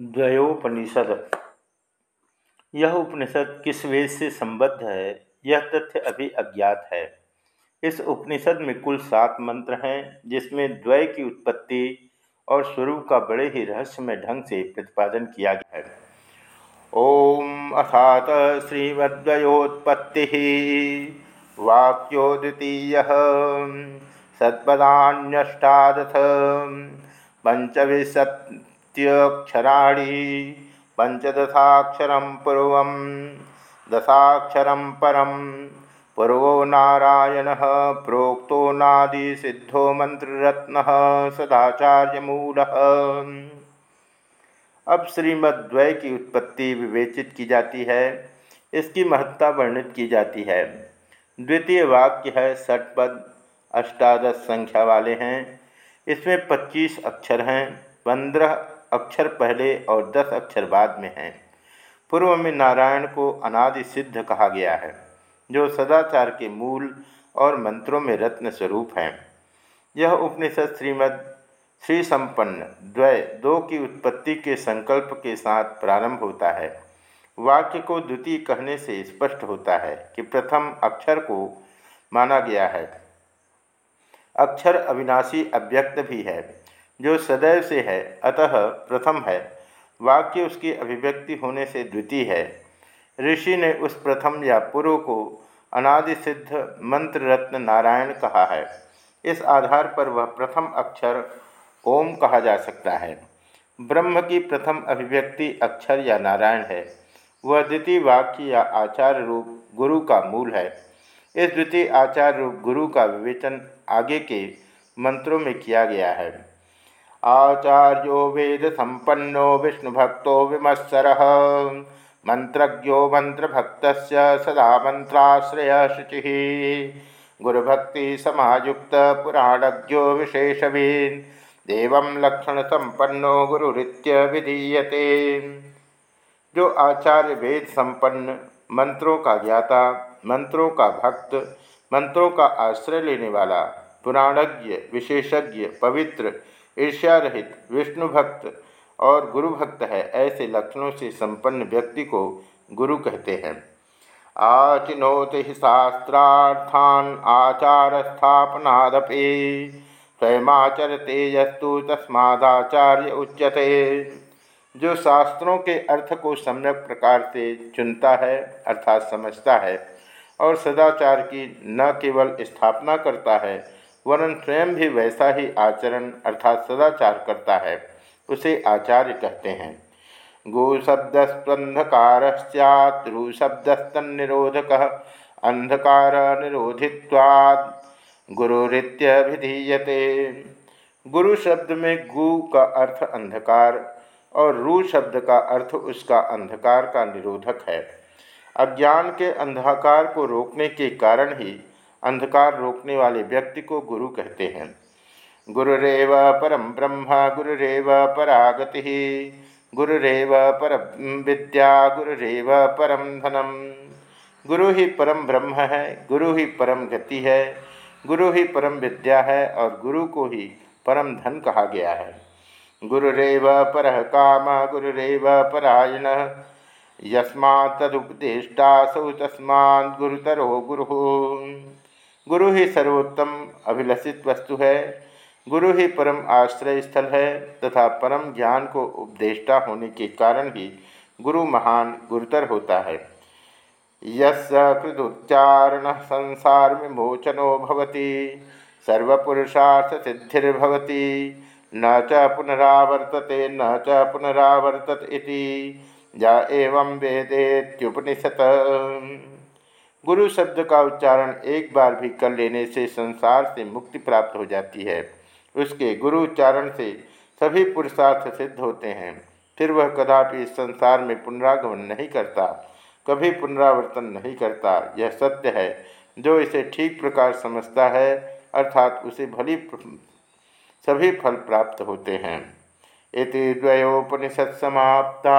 द्वयोपनिषद। यह उपनिषद किस वेद से संबद्ध है, यह तथ्य अभी अज्ञात है। इस उपनिषद में कुल सात मंत्र हैं, जिसमें द्वय की उत्पत्ति और स्वरूप का बड़े ही रहस्यमय ढंग से प्रतिपादन किया गया है। ओम अथात श्रीमद्वयोत्पत्ति। वाक्यो द्वितीय सत्पदान्यष्टादथ पंचविशत इत्यक्षराणि पंचदशाक्षर पूर्व, दशाक्षर परम पूर्वो नारायण, प्रोक्तो नादि सिद्धो मंत्ररत्न सदाचार्यमूल अब श्रीमद्वय की उत्पत्ति विवेचित की जाती है, इसकी महत्ता वर्णित की जाती है। द्वितीय वाक्य है सटपद अष्टादश संख्या वाले हैं। इसमें 25 अक्षर हैं, पंद्रह अक्षर पहले और दस अक्षर बाद में हैं। पूर्व में नारायण को अनादि सिद्ध कहा गया है, जो सदाचार के मूल और मंत्रों में रत्न स्वरूप हैं। यह उपनिषद श्रीमद श्री संपन्न द्वय दो की उत्पत्ति के संकल्प के साथ प्रारंभ होता है। वाक्य को द्वितीय कहने से स्पष्ट होता है कि प्रथम अक्षर को माना गया है। अक्षर अविनाशी अव्यक्त भी है। जो सदैव से है, अतः प्रथम है। वाक्य उसकी अभिव्यक्ति होने से द्वितीय है। ऋषि ने उस प्रथम या पूर्व को अनादि सिद्ध मंत्र रत्न नारायण कहा है। इस आधार पर वह प्रथम अक्षर ओम कहा जा सकता है। ब्रह्म की प्रथम अभिव्यक्ति अक्षर या नारायण है। वह द्वितीय वाक्य या आचार रूप गुरु का मूल है। इस द्वितीय आचार रूप गुरु का विवेचन आगे के मंत्रों में किया गया है। आचार्यो वेद संपन्नो विष्णुभक्तो विमत्सर मंत्रज्ञो मंत्रभक्त सदा मंत्राश्रय शुचि विशेषवीन। देव लक्षण संपन्नो गुरुरीत्य विधीयते। जो आचार्य वेद संपन्न मंत्रों का ज्ञाता, मंत्रों का भक्त, मंत्रों का आश्रय लेने वाला, पुराणज्ञ, विशेषज्ञ, पवित्र ईर्ष्या रहित विष्णु भक्त और गुरु भक्त है, ऐसे लक्षणों से संपन्न व्यक्ति को गुरु कहते हैं। आचिनोति शास्त्रार्थान आचार स्थापनादपि स्वयमाचरते यस्तु तस्मादाचार्य उच्यते। जो शास्त्रों के अर्थ को सम्यक प्रकार से चुनता है, अर्थात समझता है और सदाचार की न केवल स्थापना करता है वरन स्वयं भी वैसा ही आचरण अर्थात सदाचार करता है, उसे आचार्य कहते हैं। गो शब्दस्वंधकार सैत्रु शब्दस्तनिरोधक अंधकार निरोधित्वाद गुरुरीत्यभिधीयते। गुरु शब्द में गु का अर्थ अंधकार और रू शब्द का अर्थ उसका अंधकार का निरोधक है। अज्ञान के अंधकार को रोकने के कारण ही अंधकार रोकने वाले व्यक्ति को गुरु कहते हैं। गुरुरेव परम ब्रह्म, गुरुरेव परागति, गुरुरेव पर विद्या, गुरुरेव परम धनम। गुरु ही परम ब्रह्म है, गुरु ही परम गति है, गुरु ही परम विद्या है और गुरु को ही परम धन कहा गया है। गुरुरेव पर काम, गुरुरेव परायण। यस्मा तदुपदेष्टा सौ तस्मा गुरुतरो गुरु। गुरु ही सर्वोत्तम अभिलषित वस्तु है। गुरु ही परम आश्रय स्थल है तथा परम ज्ञान को उपदेष्टा होने के कारण ही गुरु महान गुरुतर होता है। यदुच्चारण संसार विमोचनो भवति, सर्वपुरुषार्थ सिद्धिर्भवति, न च पुनरावर्तते, न च पुनरावर्तत इति। या एवं वेदेत्युपनिषत्। गुरु शब्द का उच्चारण एक बार भी कर लेने से संसार से मुक्ति प्राप्त हो जाती है। उसके गुरु उच्चारण से सभी पुरुषार्थ सिद्ध होते हैं। फिर वह कदापि इस संसार में पुनरागमन नहीं करता, कभी पुनरावर्तन नहीं करता। यह सत्य है। जो इसे ठीक प्रकार समझता है, अर्थात उसे भली सभी फल प्राप्त होते हैं। इति द्वयोपनिषद समाप्ता